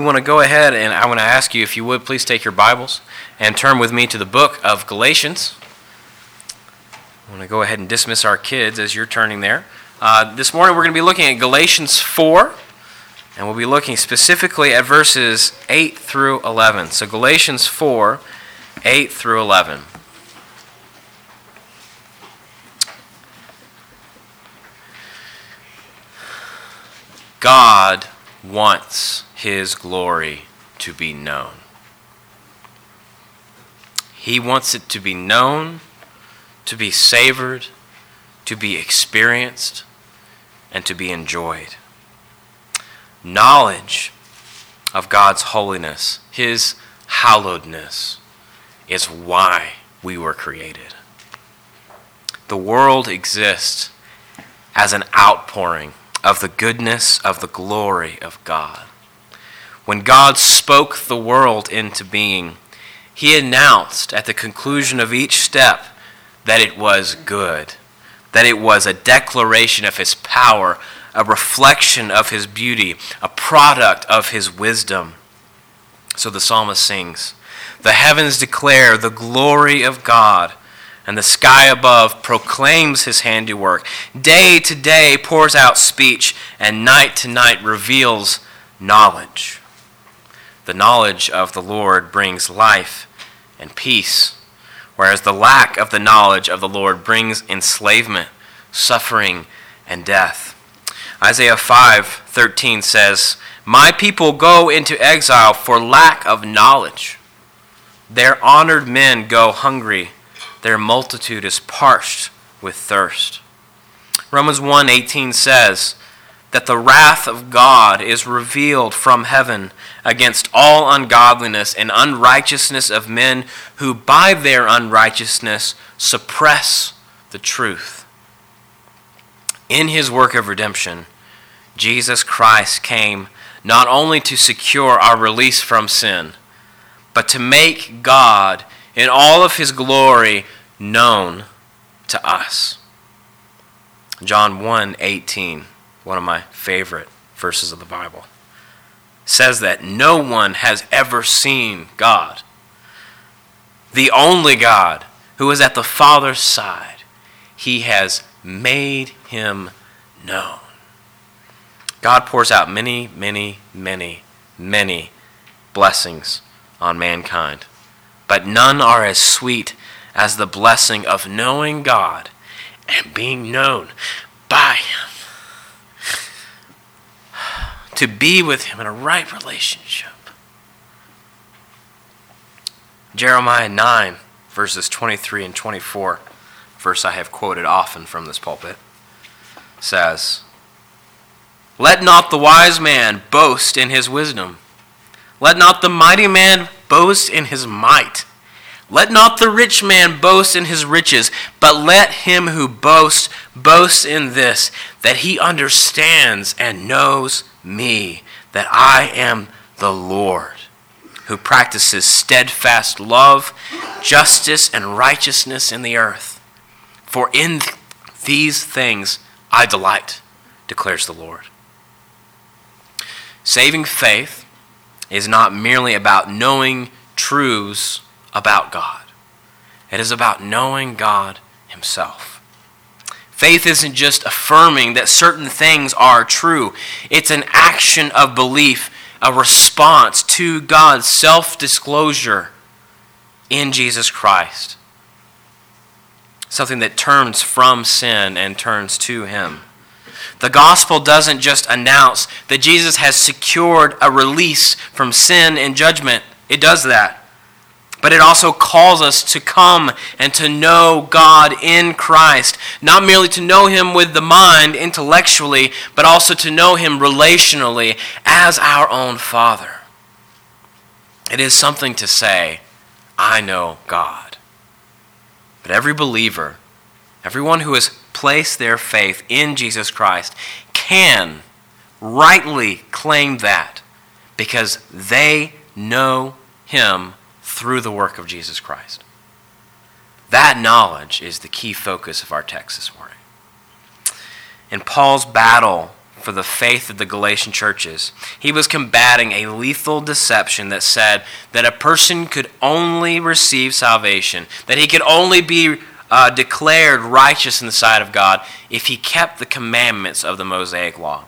We want to go ahead and I want to ask you if you would please take your Bibles and turn with me to the book of Galatians. I want to go ahead and dismiss our kids as you're turning there. Uh, this morning we're going to be looking at Galatians 4, and we'll be looking specifically at verses 8 through 11. So, Galatians 4, 8 through 11. God wants his glory to be known. He wants it to be known, to be savored, to be experienced, and to be enjoyed. Knowledge of God's holiness, his hallowedness, is why we were created. The world exists as an outpouring of the goodness of the glory of God. When God spoke the world into being, he announced at the conclusion of each step that it was good, that it was a declaration of his power, a reflection of his beauty, a product of his wisdom. So the psalmist sings The heavens declare the glory of God, and the sky above proclaims his handiwork. Day to day pours out speech, and night to night reveals knowledge. The knowledge of the Lord brings life and peace, whereas the lack of the knowledge of the Lord brings enslavement, suffering, and death. Isaiah 5:13 says, "My people go into exile for lack of knowledge. Their honored men go hungry; their multitude is parched with thirst." Romans 1:18 says, that the wrath of God is revealed from heaven against all ungodliness and unrighteousness of men who by their unrighteousness suppress the truth. In his work of redemption, Jesus Christ came not only to secure our release from sin, but to make God in all of his glory known to us. John 1 18 one of my favorite verses of the Bible, says that no one has ever seen God. The only God who is at the Father's side, he has made him known. God pours out many, many, many, many blessings on mankind, but none are as sweet as the blessing of knowing God and being known by him to be with Him in a right relationship. Jeremiah 9, verses 23 and 24, verse I have quoted often from this pulpit, says, Let not the wise man boast in his wisdom. Let not the mighty man boast in his might. Let not the rich man boast in his riches, but let him who boasts boast in this, that he understands and knows me, that I am the Lord, who practices steadfast love, justice, and righteousness in the earth. For in these things I delight, declares the Lord. Saving faith is not merely about knowing truths about God, it is about knowing God Himself. Faith isn't just affirming that certain things are true, it's an action of belief, a response to God's self disclosure in Jesus Christ. Something that turns from sin and turns to Him. The gospel doesn't just announce that Jesus has secured a release from sin and judgment, it does that. But it also calls us to come and to know God in Christ. Not merely to know Him with the mind intellectually, but also to know Him relationally as our own Father. It is something to say, I know God. But every believer, everyone who has placed their faith in Jesus Christ, can rightly claim that because they know Him through the work of Jesus Christ. That knowledge is the key focus of our text this morning. In Paul's battle for the faith of the Galatian churches. He was combating a lethal deception that said that a person could only receive salvation, that he could only be uh, declared righteous in the sight of God if he kept the commandments of the Mosaic law.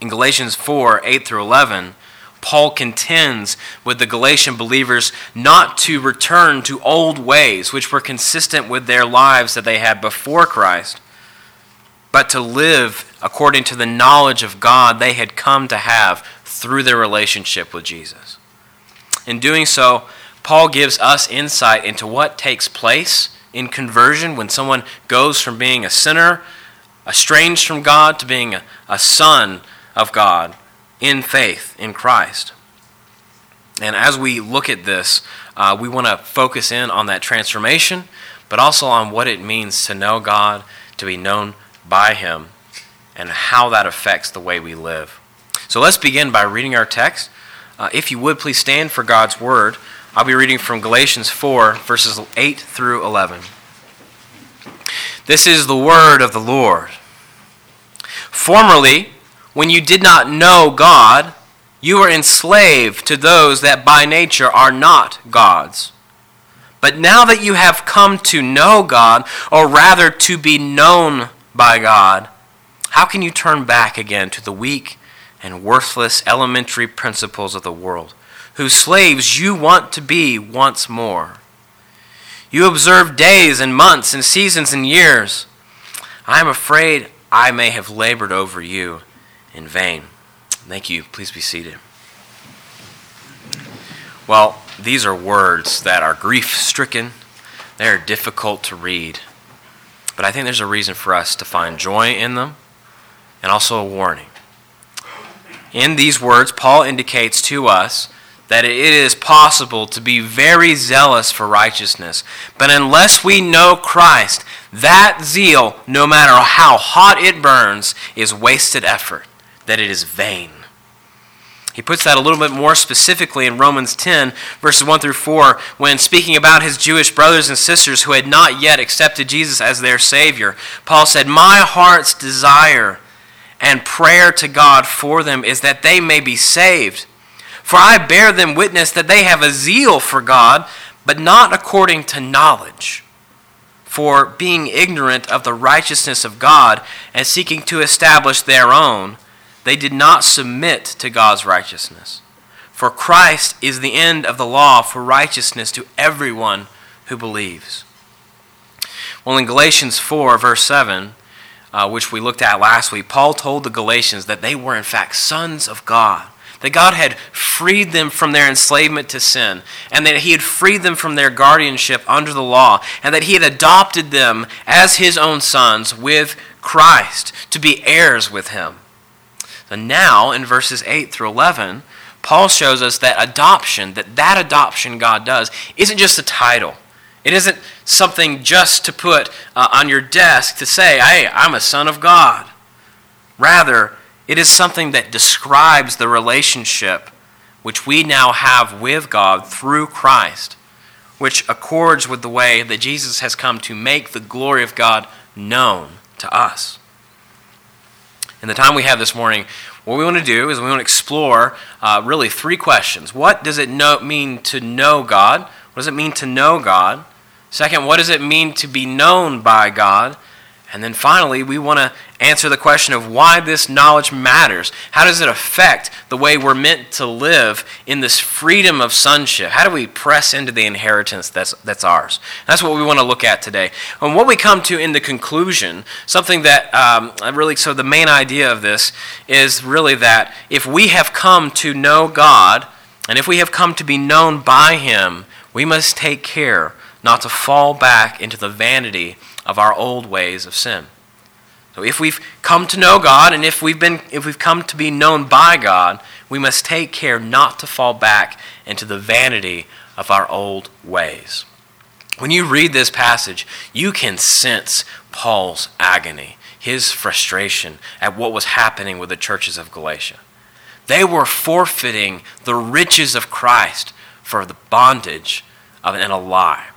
In Galatians 4 8 through 11, Paul contends with the Galatian believers not to return to old ways which were consistent with their lives that they had before Christ, but to live according to the knowledge of God they had come to have through their relationship with Jesus. In doing so, Paul gives us insight into what takes place in conversion when someone goes from being a sinner, estranged from God, to being a, son of God in faith in Christ. And as we look at this, uh, we want to focus in on that transformation, but also on what it means to know God, to be known by Him, and how that affects the way we live. So let's begin by reading our text. Uh, if you would, please stand for God's Word. I'll be reading from Galatians 4, verses 8 through 11. This is the Word of the Lord. Formerly, when you did not know God, you were enslaved to those that by nature are not God's. But now that you have come to know God, or rather to be known by God, how can you turn back again to the weak and worthless elementary principles of the world? whose slaves you want to be once more. You observe days and months and seasons and years. I am afraid I may have labored over you in vain. Thank you. Please be seated. Well, these are words that are grief stricken, they are difficult to read. But I think there's a reason for us to find joy in them and also a warning. In these words, Paul indicates to us that it is possible to be very zealous for righteousness. But unless we know Christ, that zeal, no matter how hot it burns, is wasted effort, that it is vain. He puts that a little bit more specifically in Romans 10, verses 1 through 4, when speaking about his Jewish brothers and sisters who had not yet accepted Jesus as their Savior. Paul said, My heart's desire and prayer to God for them is that they may be saved. For I bear them witness that they have a zeal for God, but not according to knowledge. For being ignorant of the righteousness of God and seeking to establish their own, they did not submit to God's righteousness. For Christ is the end of the law for righteousness to everyone who believes. Well, in Galatians 4, verse 7, uh, which we looked at last week, Paul told the Galatians that they were, in fact, sons of God that God had freed them from their enslavement to sin, and that He had freed them from their guardianship under the law, and that He had adopted them as His own sons with Christ to be heirs with Him. So now, in verses 8 through 11, Paul shows us that adoption, that that adoption God does, isn't just a title. It isn't something just to put uh, on your desk to say, hey, I'm a son of God. Rather, it is something that describes the relationship which we now have with God through Christ, which accords with the way that Jesus has come to make the glory of God known to us. In the time we have this morning, what we want to do is we want to explore uh, really three questions. What does it know, mean to know God? What does it mean to know God? Second, what does it mean to be known by God? And then finally, we want to answer the question of why this knowledge matters. How does it affect the way we're meant to live in this freedom of sonship? How do we press into the inheritance that's, that's ours? That's what we want to look at today. And what we come to in the conclusion, something that um, really, so the main idea of this is really that if we have come to know God, and if we have come to be known by Him, we must take care not to fall back into the vanity of our old ways of sin. So if we've come to know God and if we've been if we've come to be known by God, we must take care not to fall back into the vanity of our old ways. When you read this passage, you can sense Paul's agony, his frustration at what was happening with the churches of Galatia. They were forfeiting the riches of Christ for the bondage of and a lie.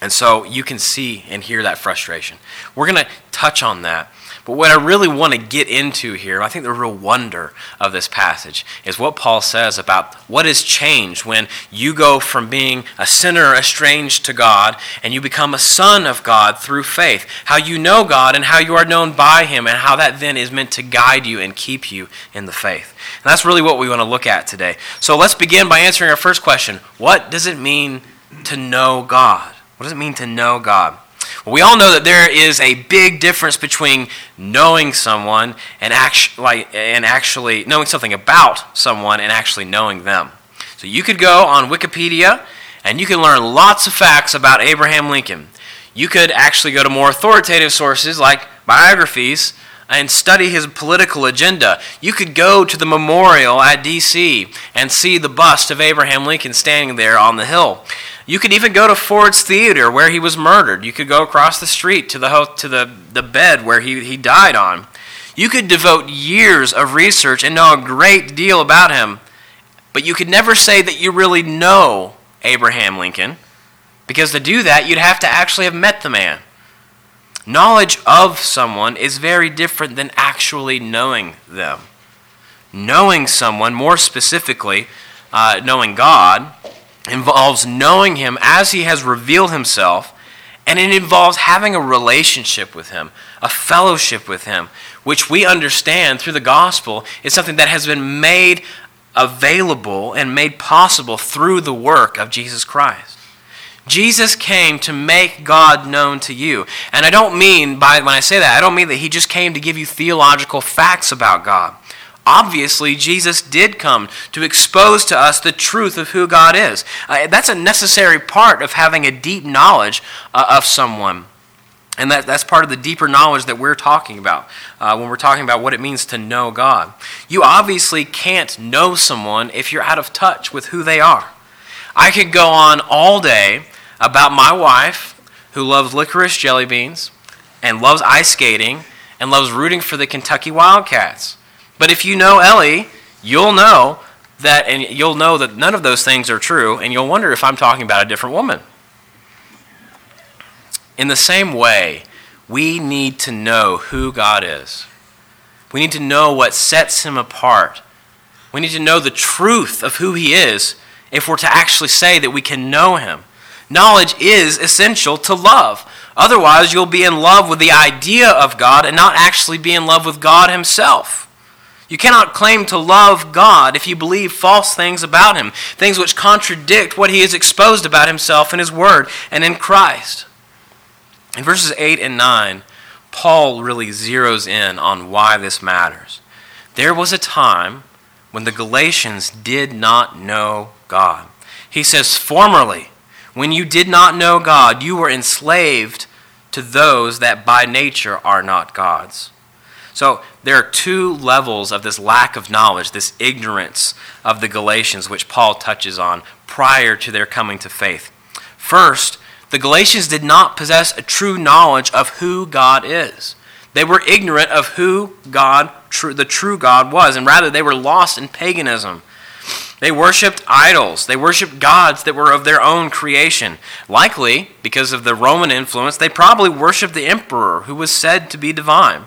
And so you can see and hear that frustration. We're going to touch on that. But what I really want to get into here, I think the real wonder of this passage, is what Paul says about what has changed when you go from being a sinner estranged to God and you become a son of God through faith. How you know God and how you are known by Him, and how that then is meant to guide you and keep you in the faith. And that's really what we want to look at today. So let's begin by answering our first question What does it mean to know God? What does it mean to know God? Well, we all know that there is a big difference between knowing someone and actually, and actually knowing something about someone and actually knowing them. So you could go on Wikipedia and you can learn lots of facts about Abraham Lincoln. You could actually go to more authoritative sources like biographies and study his political agenda. You could go to the memorial at D.C. and see the bust of Abraham Lincoln standing there on the hill. You could even go to Ford's Theater where he was murdered. You could go across the street to the, to the, the bed where he, he died on. You could devote years of research and know a great deal about him, but you could never say that you really know Abraham Lincoln, because to do that, you'd have to actually have met the man. Knowledge of someone is very different than actually knowing them. Knowing someone, more specifically, uh, knowing God, involves knowing Him as He has revealed Himself, and it involves having a relationship with Him, a fellowship with Him, which we understand through the gospel is something that has been made available and made possible through the work of Jesus Christ. Jesus came to make God known to you. And I don't mean by when I say that, I don't mean that he just came to give you theological facts about God. Obviously, Jesus did come to expose to us the truth of who God is. Uh, that's a necessary part of having a deep knowledge uh, of someone. And that, that's part of the deeper knowledge that we're talking about uh, when we're talking about what it means to know God. You obviously can't know someone if you're out of touch with who they are. I could go on all day about my wife who loves licorice jelly beans and loves ice skating and loves rooting for the Kentucky Wildcats. But if you know Ellie, you'll know that, and you'll know that none of those things are true, and you'll wonder if I'm talking about a different woman. In the same way, we need to know who God is. We need to know what sets him apart. We need to know the truth of who he is if we're to actually say that we can know him. Knowledge is essential to love. Otherwise, you'll be in love with the idea of God and not actually be in love with God himself. You cannot claim to love God if you believe false things about Him, things which contradict what He has exposed about Himself in His Word and in Christ. In verses 8 and 9, Paul really zeroes in on why this matters. There was a time when the Galatians did not know God. He says, Formerly, when you did not know God, you were enslaved to those that by nature are not God's. So there are two levels of this lack of knowledge, this ignorance of the Galatians, which Paul touches on prior to their coming to faith. First, the Galatians did not possess a true knowledge of who God is. They were ignorant of who God, the true God, was, and rather they were lost in paganism. They worshiped idols. They worshiped gods that were of their own creation. Likely, because of the Roman influence, they probably worshiped the emperor, who was said to be divine.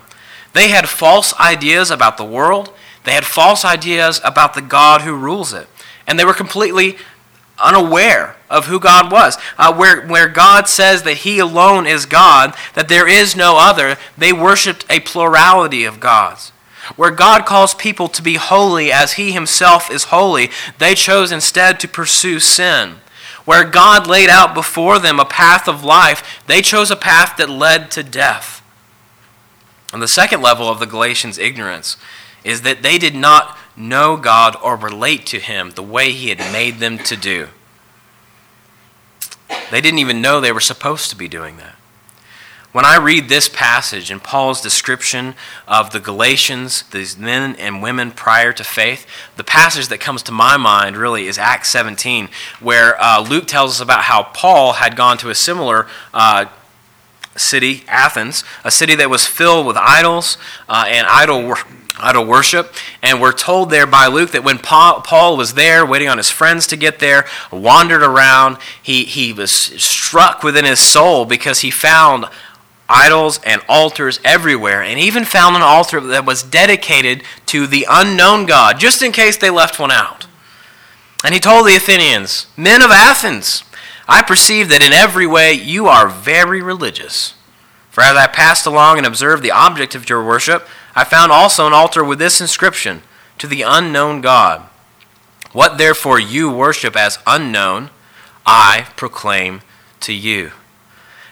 They had false ideas about the world, they had false ideas about the God who rules it. And they were completely unaware of who God was. Uh, where, where God says that He alone is God, that there is no other, they worshiped a plurality of gods. Where God calls people to be holy as He Himself is holy, they chose instead to pursue sin. Where God laid out before them a path of life, they chose a path that led to death. And the second level of the Galatians' ignorance is that they did not know God or relate to Him the way He had made them to do. They didn't even know they were supposed to be doing that. When I read this passage and Paul's description of the Galatians, these men and women prior to faith, the passage that comes to my mind really is Acts 17, where uh, Luke tells us about how Paul had gone to a similar uh, city, Athens, a city that was filled with idols uh, and idol, idol worship. And we're told there by Luke that when Paul, Paul was there, waiting on his friends to get there, wandered around, he, he was struck within his soul because he found idols and altars everywhere, and even found an altar that was dedicated to the unknown God, just in case they left one out. And he told the Athenians, Men of Athens, I perceive that in every way you are very religious. For as I passed along and observed the object of your worship, I found also an altar with this inscription To the unknown God. What therefore you worship as unknown, I proclaim to you.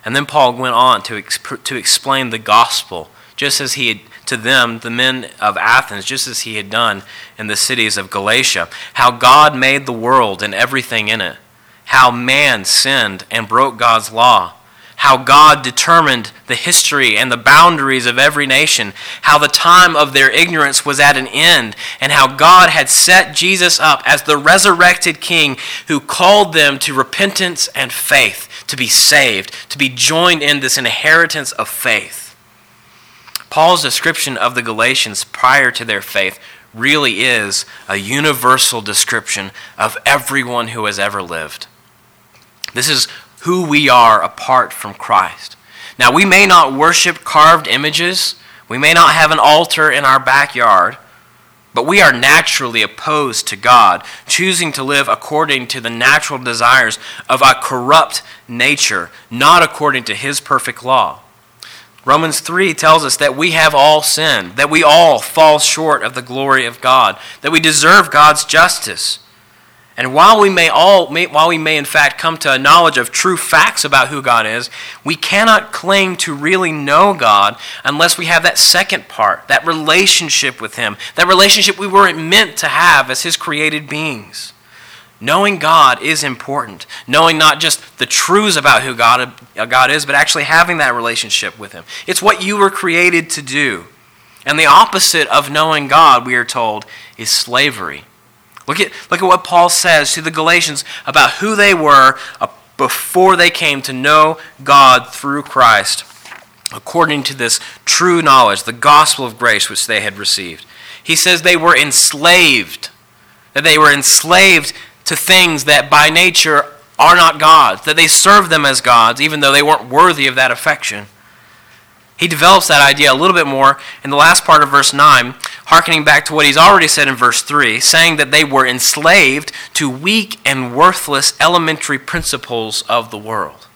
And then Paul went on to, exp- to explain the gospel, just as he had to them, the men of Athens, just as he had done in the cities of Galatia, how God made the world and everything in it, how man sinned and broke God's law how God determined the history and the boundaries of every nation, how the time of their ignorance was at an end, and how God had set Jesus up as the resurrected King who called them to repentance and faith, to be saved, to be joined in this inheritance of faith. Paul's description of the Galatians prior to their faith really is a universal description of everyone who has ever lived. This is who we are apart from Christ. Now, we may not worship carved images, we may not have an altar in our backyard, but we are naturally opposed to God, choosing to live according to the natural desires of a corrupt nature, not according to His perfect law. Romans 3 tells us that we have all sinned, that we all fall short of the glory of God, that we deserve God's justice. And while we may all, may, while we may in fact come to a knowledge of true facts about who God is, we cannot claim to really know God unless we have that second part, that relationship with Him, that relationship we weren't meant to have as His created beings. Knowing God is important. Knowing not just the truths about who God, uh, God is, but actually having that relationship with Him. It's what you were created to do. And the opposite of knowing God, we are told, is slavery. Look at, look at what Paul says to the Galatians about who they were uh, before they came to know God through Christ, according to this true knowledge, the gospel of grace which they had received. He says they were enslaved, that they were enslaved to things that by nature are not gods, that they served them as gods, even though they weren't worthy of that affection. He develops that idea a little bit more in the last part of verse 9, hearkening back to what he's already said in verse 3, saying that they were enslaved to weak and worthless elementary principles of the world.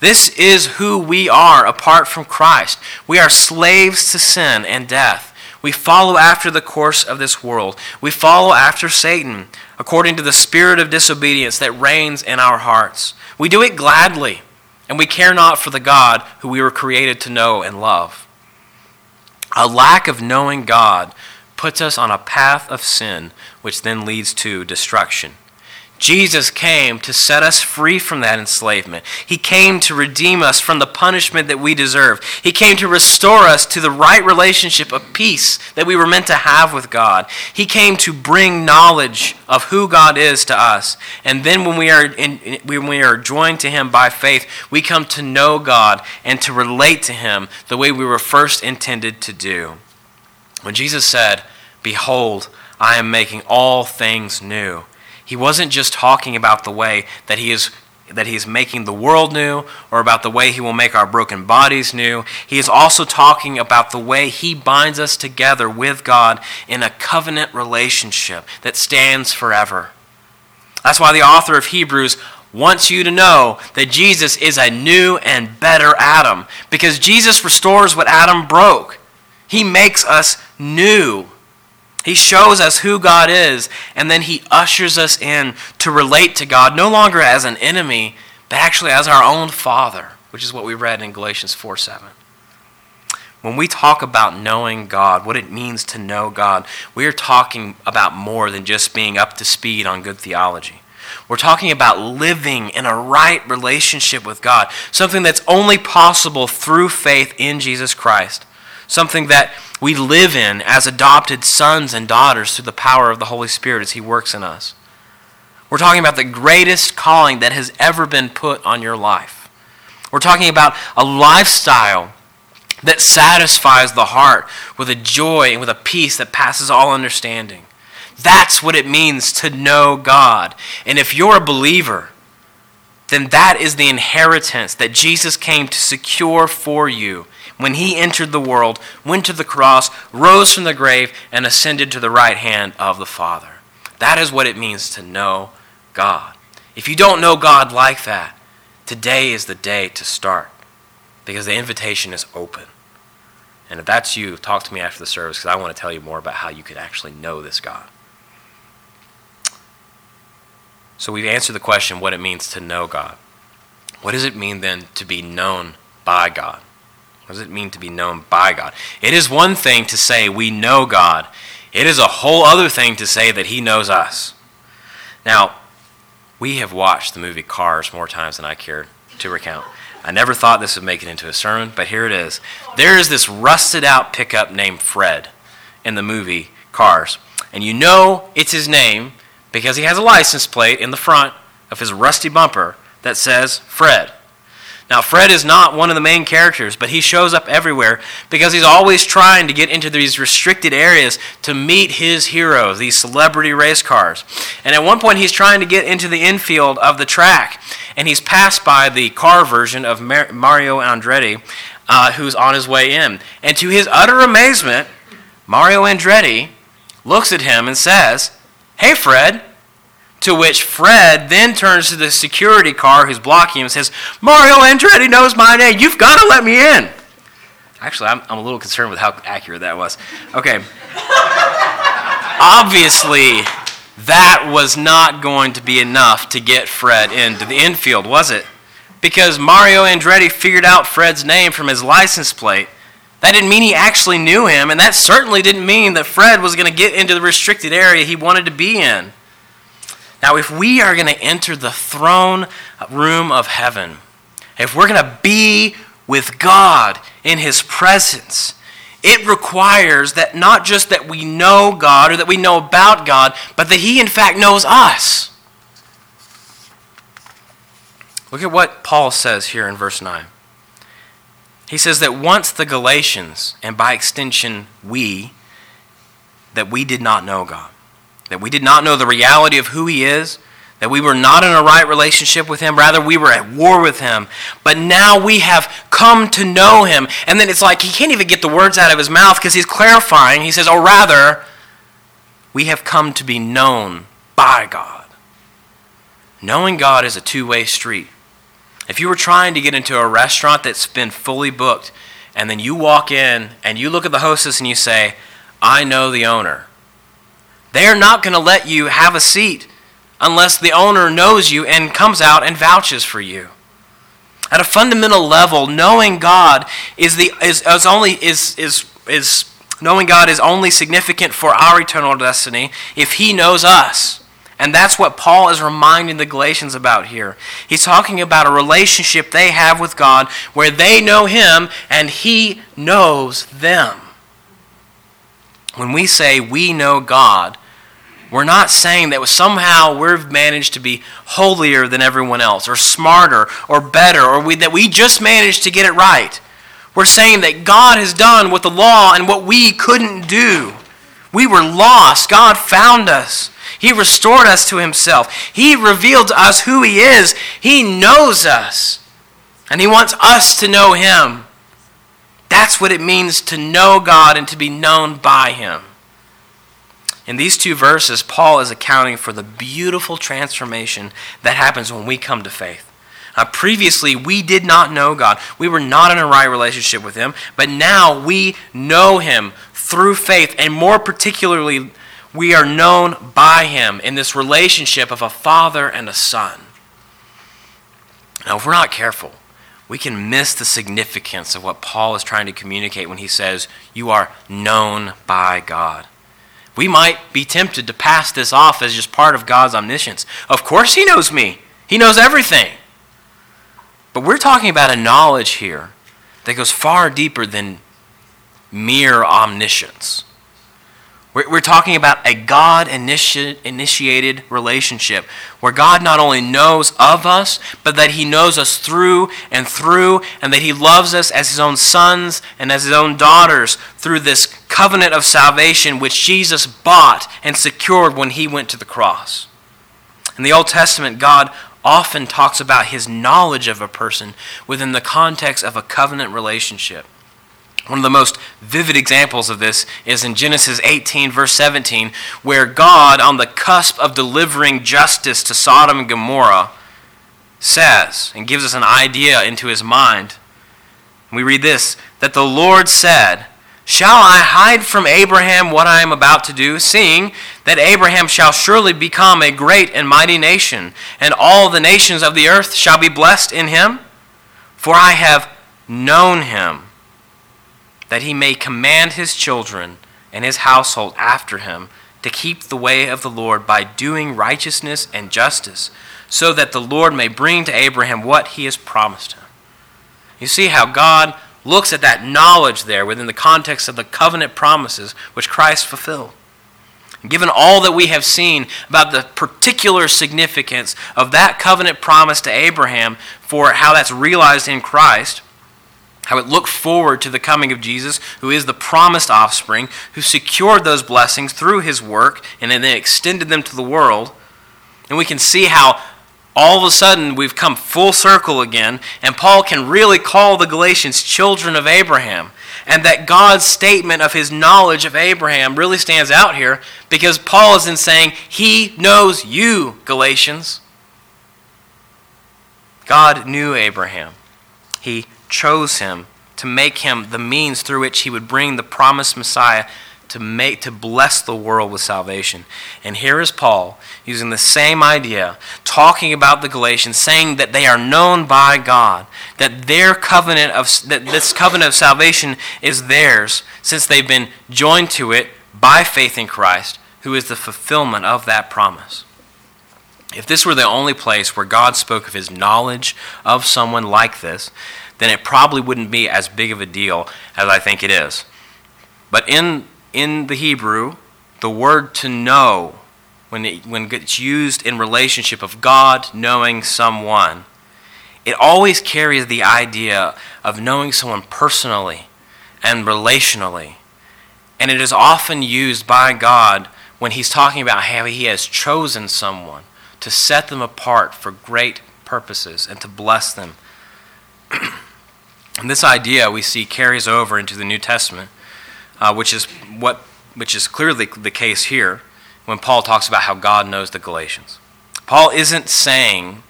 This is who we are apart from Christ. We are slaves to sin and death. We follow after the course of this world. We follow after Satan, according to the spirit of disobedience that reigns in our hearts. We do it gladly and we care not for the God who we were created to know and love. A lack of knowing God puts us on a path of sin, which then leads to destruction. Jesus came to set us free from that enslavement. He came to redeem us from the punishment that we deserve. He came to restore us to the right relationship of peace that we were meant to have with God. He came to bring knowledge of who God is to us. And then when we are in, when we are joined to him by faith, we come to know God and to relate to him the way we were first intended to do. When Jesus said, "Behold, I am making all things new." He wasn't just talking about the way that he is that he is making the world new or about the way he will make our broken bodies new. He is also talking about the way he binds us together with God in a covenant relationship that stands forever. That's why the author of Hebrews wants you to know that Jesus is a new and better Adam because Jesus restores what Adam broke. He makes us new. He shows us who God is, and then he ushers us in to relate to God no longer as an enemy, but actually as our own Father, which is what we read in Galatians 4 7. When we talk about knowing God, what it means to know God, we are talking about more than just being up to speed on good theology. We're talking about living in a right relationship with God, something that's only possible through faith in Jesus Christ, something that we live in as adopted sons and daughters through the power of the Holy Spirit as He works in us. We're talking about the greatest calling that has ever been put on your life. We're talking about a lifestyle that satisfies the heart with a joy and with a peace that passes all understanding. That's what it means to know God. And if you're a believer, then that is the inheritance that Jesus came to secure for you when he entered the world, went to the cross, rose from the grave, and ascended to the right hand of the Father. That is what it means to know God. If you don't know God like that, today is the day to start because the invitation is open. And if that's you, talk to me after the service because I want to tell you more about how you could actually know this God. So we've answered the question what it means to know God. What does it mean then to be known by God? What does it mean to be known by God? It is one thing to say we know God, it is a whole other thing to say that He knows us. Now, we have watched the movie Cars more times than I care to recount. I never thought this would make it into a sermon, but here it is. There is this rusted out pickup named Fred in the movie Cars. And you know it's his name because he has a license plate in the front of his rusty bumper that says Fred. Now, Fred is not one of the main characters, but he shows up everywhere because he's always trying to get into these restricted areas to meet his heroes, these celebrity race cars. And at one point, he's trying to get into the infield of the track, and he's passed by the car version of Mario Andretti, uh, who's on his way in. And to his utter amazement, Mario Andretti looks at him and says, Hey, Fred, to which Fred then turns to the security car who's blocking him and says, Mario Andretti knows my name. You've got to let me in. Actually, I'm, I'm a little concerned with how accurate that was. Okay. Obviously, that was not going to be enough to get Fred into the infield, was it? Because Mario Andretti figured out Fred's name from his license plate. That didn't mean he actually knew him, and that certainly didn't mean that Fred was going to get into the restricted area he wanted to be in. Now, if we are going to enter the throne room of heaven, if we're going to be with God in His presence, it requires that not just that we know God or that we know about God, but that He, in fact, knows us. Look at what Paul says here in verse 9. He says that once the Galatians, and by extension we, that we did not know God that we did not know the reality of who He is, that we were not in a right relationship with Him. Rather, we were at war with Him. But now we have come to know Him. And then it's like He can't even get the words out of His mouth because He's clarifying. He says, or rather, we have come to be known by God. Knowing God is a two way street. If you were trying to get into a restaurant that's been fully booked, and then you walk in and you look at the hostess and you say, I know the owner. They're not going to let you have a seat unless the owner knows you and comes out and vouches for you. At a fundamental level, knowing God is the is, is only is is is knowing God is only significant for our eternal destiny if he knows us. And that's what Paul is reminding the Galatians about here. He's talking about a relationship they have with God where they know him and he knows them. When we say we know God, we're not saying that somehow we've managed to be holier than everyone else, or smarter, or better, or we, that we just managed to get it right. We're saying that God has done what the law and what we couldn't do. We were lost. God found us. He restored us to Himself. He revealed to us who He is. He knows us. And He wants us to know Him. That's what it means to know God and to be known by Him. In these two verses, Paul is accounting for the beautiful transformation that happens when we come to faith. Uh, previously, we did not know God. We were not in a right relationship with Him, but now we know Him through faith, and more particularly, we are known by Him in this relationship of a father and a son. Now, if we're not careful, we can miss the significance of what Paul is trying to communicate when he says, You are known by God. We might be tempted to pass this off as just part of God's omniscience. Of course, He knows me, He knows everything. But we're talking about a knowledge here that goes far deeper than mere omniscience. We're, talking about a God initiated relationship where God not only knows of us, but that He knows us through and through, and that He loves us as His own sons and as His own daughters through this covenant of salvation which Jesus bought and secured when He went to the cross. In the Old Testament, God often talks about his knowledge of a person within the context of a covenant relationship. One of the most vivid examples of this is in Genesis 18, verse 17, where God, on the cusp of delivering justice to Sodom and Gomorrah, says and gives us an idea into his mind. We read this that the Lord said, Shall I hide from Abraham what I am about to do, seeing that Abraham shall surely become a great and mighty nation, and all the nations of the earth shall be blessed in him? For I have known him that he may command his children and his household after him to keep the way of the Lord by doing righteousness and justice, so that the Lord may bring to Abraham what he has promised him. You see how God looks at that knowledge there within the context of the covenant promises which Christ fulfilled. Given all that we have seen about the particular significance of that covenant promise to Abraham for how that's realized in Christ, how it looked forward to the coming of Jesus, who is the promised offspring, who secured those blessings through his work and then extended them to the world. And we can see how all of a sudden we've come full circle again, and Paul can really call the Galatians children of Abraham. And that God's statement of his knowledge of Abraham really stands out here because Paul is in saying, He knows you, Galatians. God knew Abraham. He chose him to make him the means through which he would bring the promised Messiah to make to bless the world with salvation. And here is Paul using the same idea, talking about the Galatians, saying that they are known by God, that their covenant of that this covenant of salvation is theirs since they've been joined to it by faith in Christ, who is the fulfillment of that promise. If this were the only place where God spoke of his knowledge of someone like this, then it probably wouldn't be as big of a deal as I think it is. But in, in the Hebrew, the word to know, when, it, when it's used in relationship of God knowing someone, it always carries the idea of knowing someone personally and relationally. And it is often used by God when He's talking about how He has chosen someone to set them apart for great purposes and to bless them. And this idea we see carries over into the New Testament, uh, which is what which is clearly the case here when Paul talks about how God knows the Galatians. Paul isn't saying,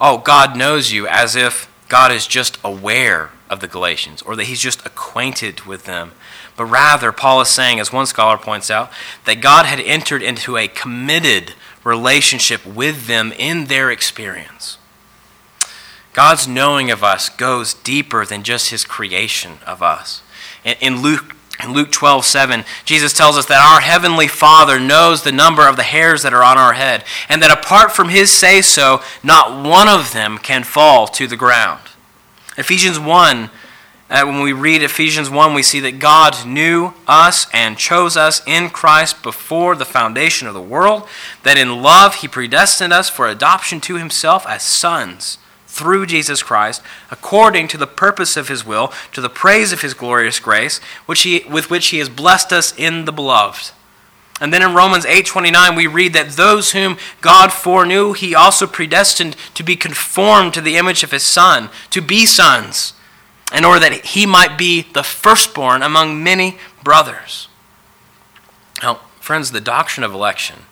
"Oh, God knows you," as if God is just aware of the Galatians or that he's just acquainted with them. But rather, Paul is saying, as one scholar points out, that God had entered into a committed relationship with them in their experience. God's knowing of us goes deeper than just his creation of us. In, Luke, in Luke 12, 7, Jesus tells us that our heavenly Father knows the number of the hairs that are on our head, and that apart from his say so, not one of them can fall to the ground. Ephesians 1, uh, when we read Ephesians 1, we see that God knew us and chose us in Christ before the foundation of the world, that in love he predestined us for adoption to himself as sons through Jesus Christ, according to the purpose of his will, to the praise of his glorious grace, which he, with which he has blessed us in the beloved. And then in Romans 8:29 we read that those whom God foreknew he also predestined to be conformed to the image of his son, to be sons, in order that he might be the firstborn among many brothers. Now, friends, the doctrine of election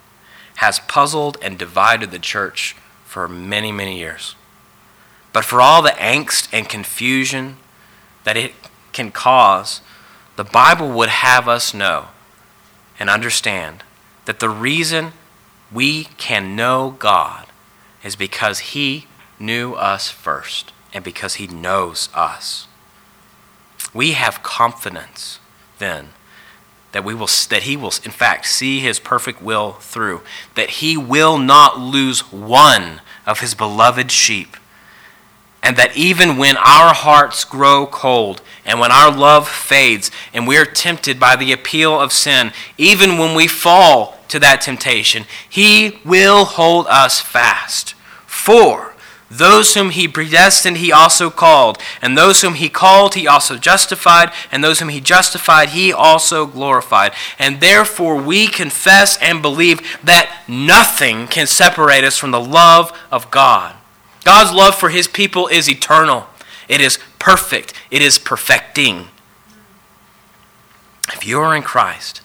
has puzzled and divided the church for many, many years. But for all the angst and confusion that it can cause, the Bible would have us know and understand that the reason we can know God is because He knew us first and because He knows us. We have confidence then that we will that he will in fact see his perfect will through that he will not lose one of his beloved sheep and that even when our hearts grow cold and when our love fades and we're tempted by the appeal of sin, even when we fall to that temptation, He will hold us fast. For Those whom he predestined, he also called. And those whom he called, he also justified. And those whom he justified, he also glorified. And therefore, we confess and believe that nothing can separate us from the love of God. God's love for his people is eternal, it is perfect, it is perfecting. If you are in Christ,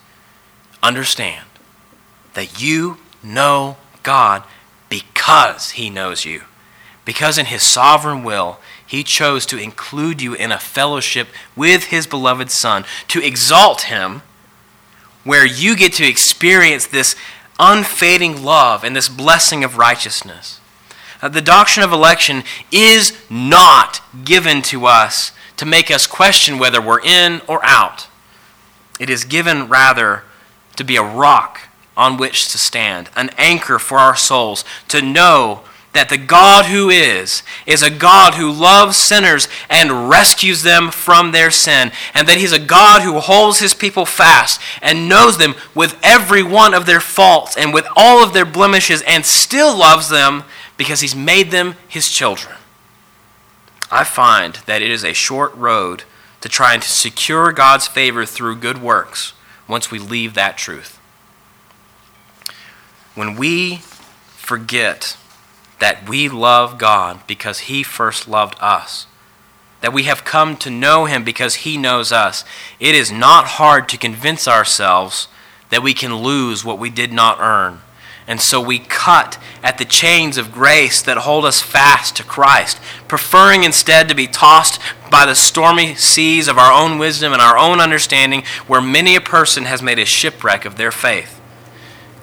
understand that you know God because he knows you. Because in his sovereign will, he chose to include you in a fellowship with his beloved Son, to exalt him, where you get to experience this unfading love and this blessing of righteousness. The doctrine of election is not given to us to make us question whether we're in or out. It is given rather to be a rock on which to stand, an anchor for our souls, to know that the God who is, is a God who loves sinners and rescues them from their sin, and that He's a God who holds His people fast and knows them with every one of their faults and with all of their blemishes and still loves them because He's made them His children. I find that it is a short road to trying to secure God's favor through good works once we leave that truth. When we forget that we love God because He first loved us, that we have come to know Him because He knows us. It is not hard to convince ourselves that we can lose what we did not earn. And so we cut at the chains of grace that hold us fast to Christ, preferring instead to be tossed by the stormy seas of our own wisdom and our own understanding, where many a person has made a shipwreck of their faith.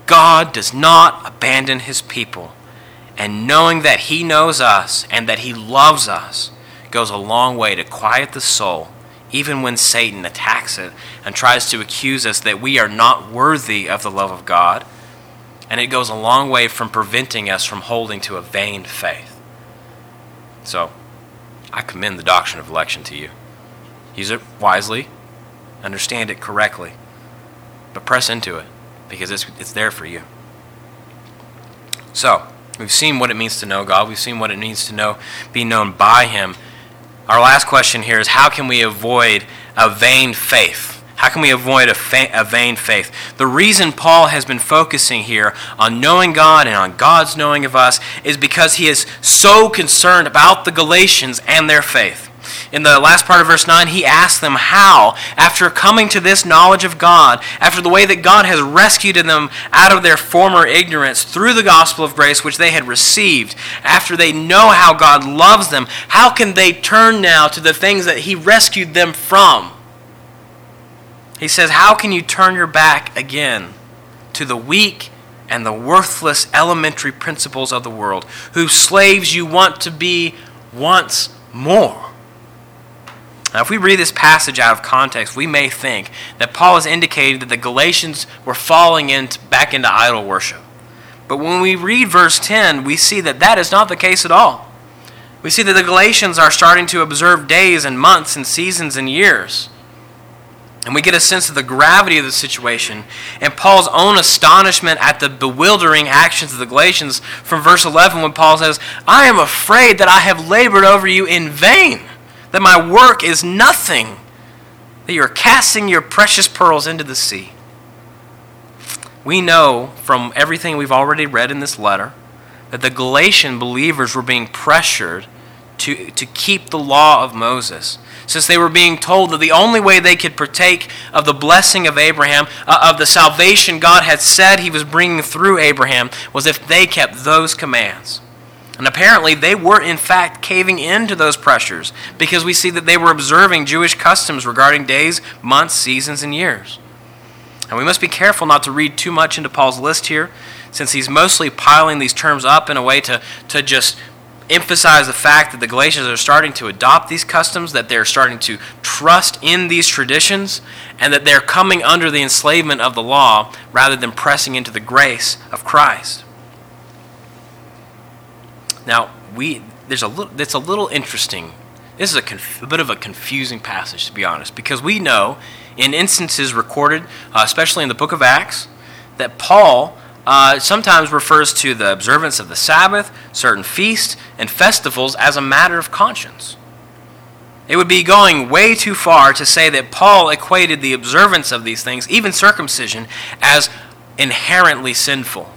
God does not abandon his people and knowing that He knows us and that He loves us goes a long way to quiet the soul, even when Satan attacks it and tries to accuse us that we are not worthy of the love of God. And it goes a long way from preventing us from holding to a vain faith. So, I commend the doctrine of election to you. Use it wisely, understand it correctly, but press into it because it's, it's there for you. So, We've seen what it means to know God. We've seen what it means to know, be known by Him. Our last question here is how can we avoid a vain faith? How can we avoid a, fa- a, vain faith? The reason Paul has been focusing here on knowing God and on God's knowing of us is because he is so concerned about the Galatians and their faith in the last part of verse 9, he asks them how, after coming to this knowledge of God, after the way that God has rescued them out of their former ignorance through the gospel of grace which they had received, after they know how God loves them, how can they turn now to the things that he rescued them from? He says, How can you turn your back again to the weak and the worthless elementary principles of the world, whose slaves you want to be once more? Now, if we read this passage out of context, we may think that Paul has indicated that the Galatians were falling into, back into idol worship. But when we read verse 10, we see that that is not the case at all. We see that the Galatians are starting to observe days and months and seasons and years. And we get a sense of the gravity of the situation and Paul's own astonishment at the bewildering actions of the Galatians from verse 11 when Paul says, I am afraid that I have labored over you in vain that my work is nothing, that you're casting your precious pearls into the sea. We know from everything we've already read in this letter that the Galatian believers were being pressured to, to keep the law of Moses. Since they were being told that the only way they could partake of the blessing of Abraham, uh, of the salvation God had said he was bringing through Abraham, was if they kept those commands. And apparently, they were in fact caving into those pressures because we see that they were observing Jewish customs regarding days, months, seasons, and years. And we must be careful not to read too much into Paul's list here, since he's mostly piling these terms up in a way to, to just emphasize the fact that the Galatians are starting to adopt these customs, that they're starting to trust in these traditions, and that they're coming under the enslavement of the law rather than pressing into the grace of Christ. Now, we there's a little it's a little interesting. This is a, conf, a bit of a confusing passage, to be honest, because we know in instances recorded, uh, especially in the book of Acts, that Paul uh, sometimes refers to the observance of the Sabbath, certain feasts, and festivals as a matter of conscience. It would be going way too far to say that Paul equated the observance of these things, even circumcision, as inherently sinful.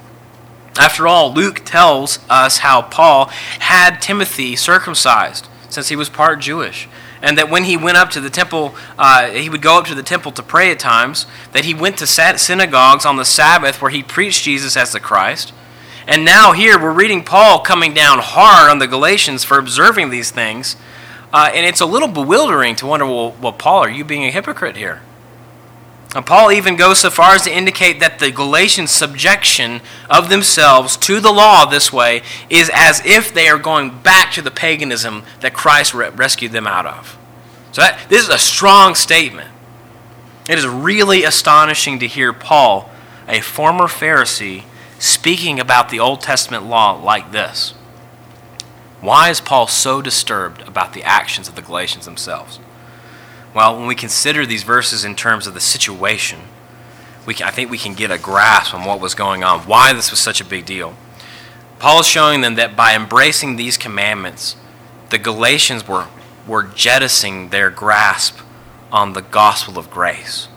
After all, Luke tells us how Paul had Timothy circumcised since he was part Jewish. And that when he went up to the temple, uh, he would go up to the temple to pray at times. That he went to synagogues on the Sabbath where he preached Jesus as the Christ. And now, here, we're reading Paul coming down hard on the Galatians for observing these things. Uh, and it's a little bewildering to wonder well, well, Paul, are you being a hypocrite here? And Paul even goes so far as to indicate that the Galatians' subjection of themselves to the law this way is as if they are going back to the paganism that Christ re- rescued them out of. So that, this is a strong statement. It is really astonishing to hear Paul, a former Pharisee, speaking about the Old Testament law like this. Why is Paul so disturbed about the actions of the Galatians themselves? Well, when we consider these verses in terms of the situation, we can, I think we can get a grasp on what was going on, why this was such a big deal. Paul is showing them that by embracing these commandments, the Galatians were, were jettisoning their grasp on the gospel of grace.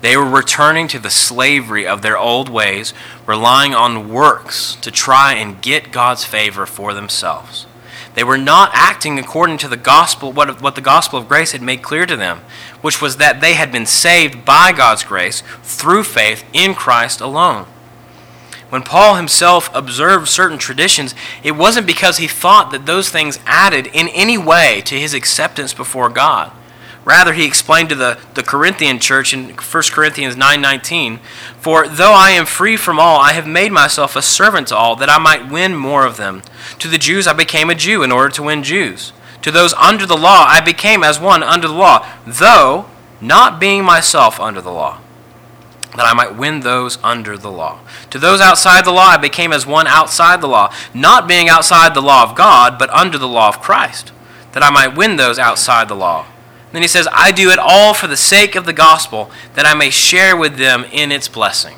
They were returning to the slavery of their old ways, relying on works to try and get God's favor for themselves. They were not acting according to the gospel, what, what the gospel of grace had made clear to them, which was that they had been saved by God's grace through faith in Christ alone. When Paul himself observed certain traditions, it wasn't because he thought that those things added in any way to his acceptance before God. Rather, he explained to the, the Corinthian church in 1 Corinthians 9.19, For though I am free from all, I have made myself a servant to all, that I might win more of them. To the Jews I became a Jew in order to win Jews. To those under the law I became as one under the law, though not being myself under the law, that I might win those under the law. To those outside the law I became as one outside the law, not being outside the law of God, but under the law of Christ, that I might win those outside the law. Then he says, I do it all for the sake of the gospel, that I may share with them in its blessing.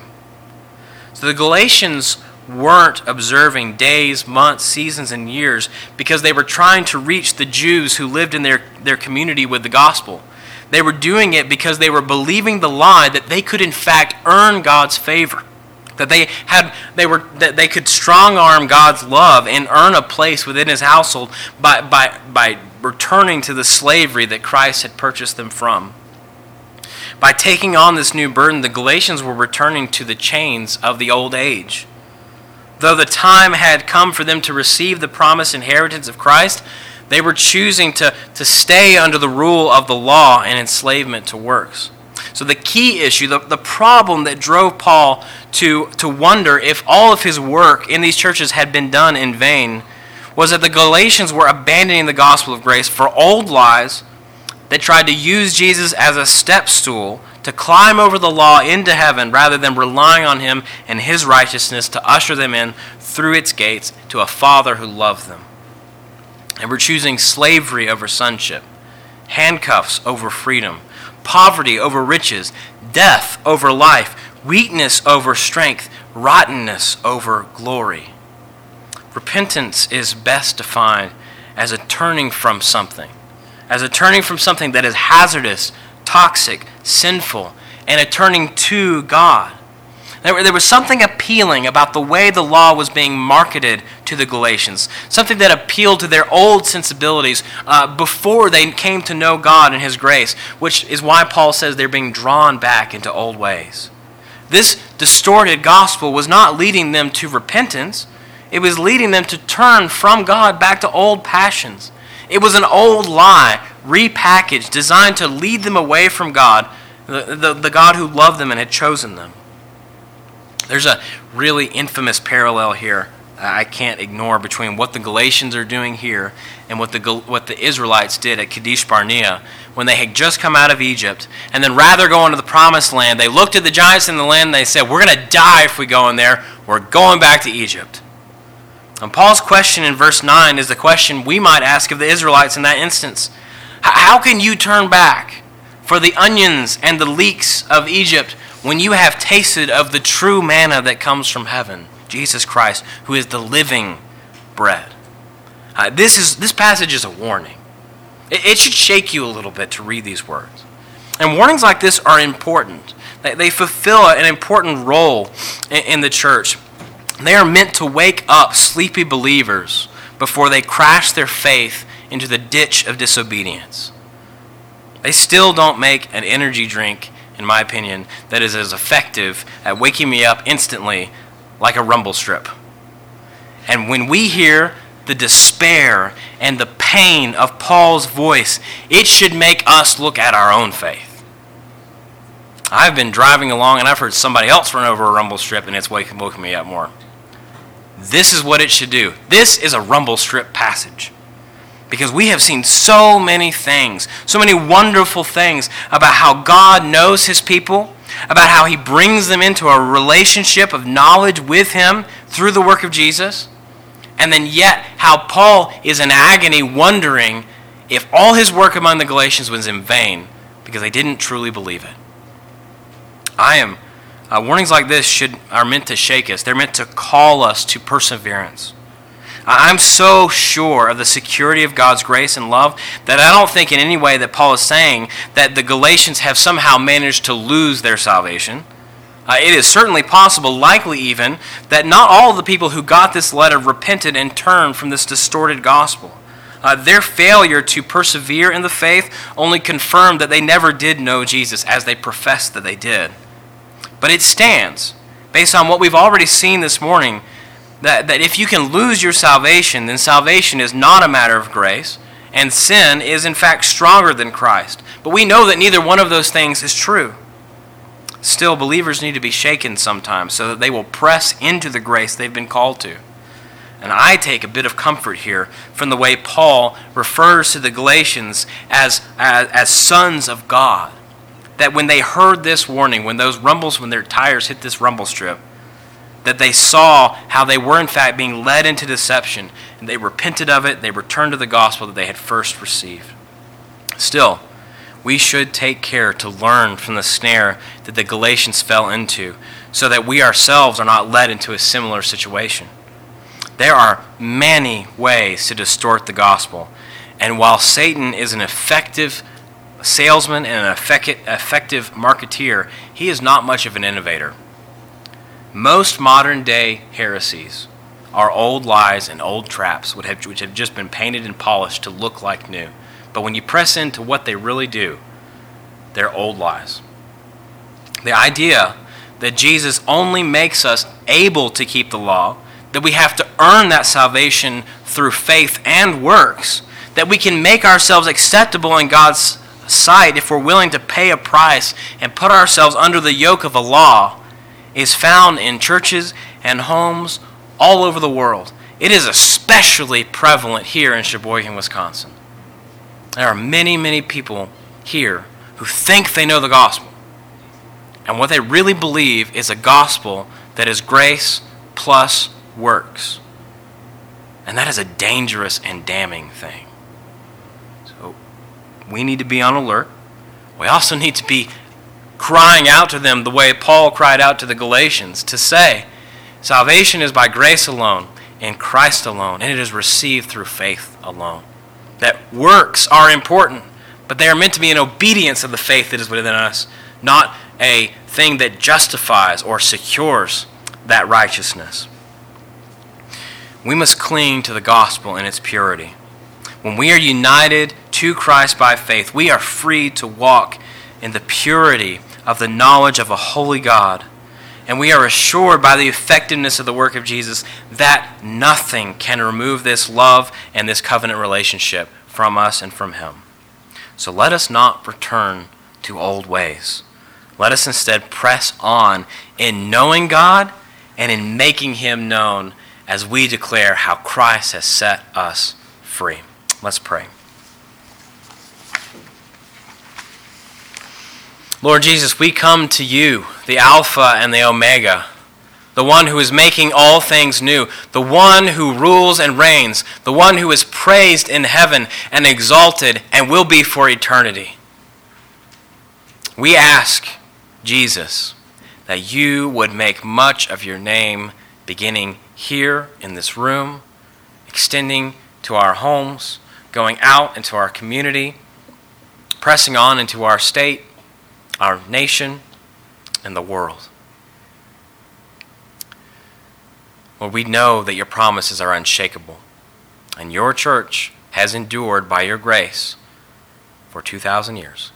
So the Galatians weren't observing days, months, seasons, and years because they were trying to reach the Jews who lived in their, their community with the gospel. They were doing it because they were believing the lie that they could, in fact, earn God's favor. That they had they were that they could strong arm God's love and earn a place within his household by, by, by returning to the slavery that Christ had purchased them from. By taking on this new burden, the Galatians were returning to the chains of the old age. Though the time had come for them to receive the promised inheritance of Christ, they were choosing to, to stay under the rule of the law and enslavement to works. So, the key issue, the, the problem that drove Paul to, to wonder if all of his work in these churches had been done in vain was that the Galatians were abandoning the gospel of grace for old lies that tried to use Jesus as a step stool to climb over the law into heaven rather than relying on him and his righteousness to usher them in through its gates to a Father who loved them. And we're choosing slavery over sonship, handcuffs over freedom, poverty over riches, death over life, weakness over strength, rottenness over glory. Repentance is best defined as a turning from something, as a turning from something that is hazardous, toxic, sinful, and a turning to God. There was something appealing about the way the law was being marketed to the Galatians, something that appealed to their old sensibilities uh, before they came to know God and His grace, which is why Paul says they're being drawn back into old ways. This distorted gospel was not leading them to repentance, it was leading them to turn from God back to old passions. It was an old lie, repackaged, designed to lead them away from God, the, the, the God who loved them and had chosen them. There's a really infamous parallel here I can't ignore between what the Galatians are doing here and what the, what the Israelites did at Kadesh Barnea when they had just come out of Egypt. And then rather go into the promised land, they looked at the giants in the land and they said, We're going to die if we go in there. We're going back to Egypt. And Paul's question in verse 9 is the question we might ask of the Israelites in that instance How can you turn back? For the onions and the leeks of Egypt when you have tasted of the true manna that comes from heaven, Jesus Christ, who is the living bread. Uh, this, is, this passage is a warning. It, it, should shake you a little bit to read these words. And warnings like this are important, they, fulfill an important role in the church. They are meant to wake up sleepy believers before they crash their faith into the ditch of disobedience. They still don't make an energy drink, in my opinion, that is as effective at waking me up instantly like a rumble strip. And when we hear the despair and the pain of Paul's voice, it should make us look at our own faith. I've been driving along and I've heard somebody else run over a rumble strip and it's waking, woken me up more. This is what it should do. This is a rumble strip passage. Because we have seen so many things, so many wonderful things about how God knows his people, about how he brings them into a relationship of knowledge with him through the work of Jesus, and then yet how Paul is in agony wondering if all his work among the Galatians was in vain because they didn't truly believe it. I am uh, warnings like this should are meant to shake us. They're meant to call us to perseverance. I'm so sure of the security of God's grace and love that I don't think in any way that Paul is saying that the Galatians have somehow managed to lose their salvation. Uh, it is certainly possible, likely even, that not all of the people who got this letter repented and turned from this distorted gospel. Uh, their failure to persevere in the faith only confirmed that they never did know Jesus as they professed that they did. But it stands, based on what we've already seen this morning, that, that if you can lose your salvation, then salvation is not a matter of grace, and sin is in fact stronger than Christ. But we know that neither one of those things is true. Still, believers need to be shaken sometimes so that they will press into the grace they've been called to. And I take a bit of comfort here from the way Paul refers to the Galatians as, as, as sons of God. That when they heard this warning, when those rumbles, when their tires hit this rumble strip, that they saw how they were in fact being led into deception and they repented of it, they returned to the gospel that they had first received. Still, we should take care to learn from the snare that the Galatians fell into so that we ourselves are not led into a similar situation. There are many ways to distort the gospel, and while Satan is an effective salesman and an effective marketeer, he is not much of an innovator. Most modern day heresies are old lies and old traps which have, just been painted and polished to look like new. But when you press into what they really do, they're old lies. The idea that Jesus only makes us able to keep the law, that we have to earn that salvation through faith and works, that we can make ourselves acceptable in God's sight if we're willing to pay a price and put ourselves under the yoke of a law is found in churches and homes all over the world. It is especially prevalent here in Sheboygan, Wisconsin. There are many, many people here who think they know the gospel. And what they really believe is a gospel that is grace plus works. And that is a dangerous and damning thing. We need to be on alert. We also need to be crying out to them the way Paul cried out to the Galatians to say, Salvation is by grace alone, in Christ alone, and it is received through faith alone. That works are important, but they are meant to be an obedience of the faith that is within us, not a thing that justifies or secures that righteousness. We must cling to the gospel in its purity. When we are united to Christ by faith, we are free to walk in the purity of the knowledge of a holy God. And we are assured by the effectiveness of the work of Jesus that nothing can remove this love and this covenant relationship from us and from Him. So let us not return to old ways. Let us instead press on in knowing God and in making Him known as we declare how Christ has set us free. Let's pray. Lord Jesus, we come to you, the Alpha and the Omega, the one who is making all things new, the one who rules and reigns, the one who is praised in heaven and exalted and will be for eternity. We ask, Jesus, that you would make much of your name beginning here in this room, extending to our homes, going out into our community, pressing on into our state, our nation, and the world. Lord, we know that your promises are unshakable, and your church has endured by your grace for 2,000 years.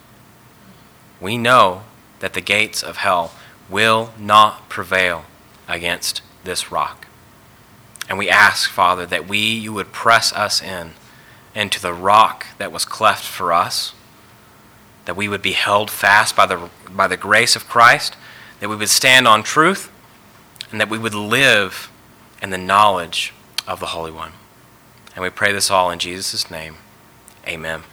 We know that the gates of hell will not prevail against this rock. And we ask, Father, that we, you would press us in into the rock that was cleft for us, that we would be held fast by the, by the grace of Christ, that we would stand on truth, and that we would live in the knowledge of the Holy One. And we pray this all in Jesus' name. Amen.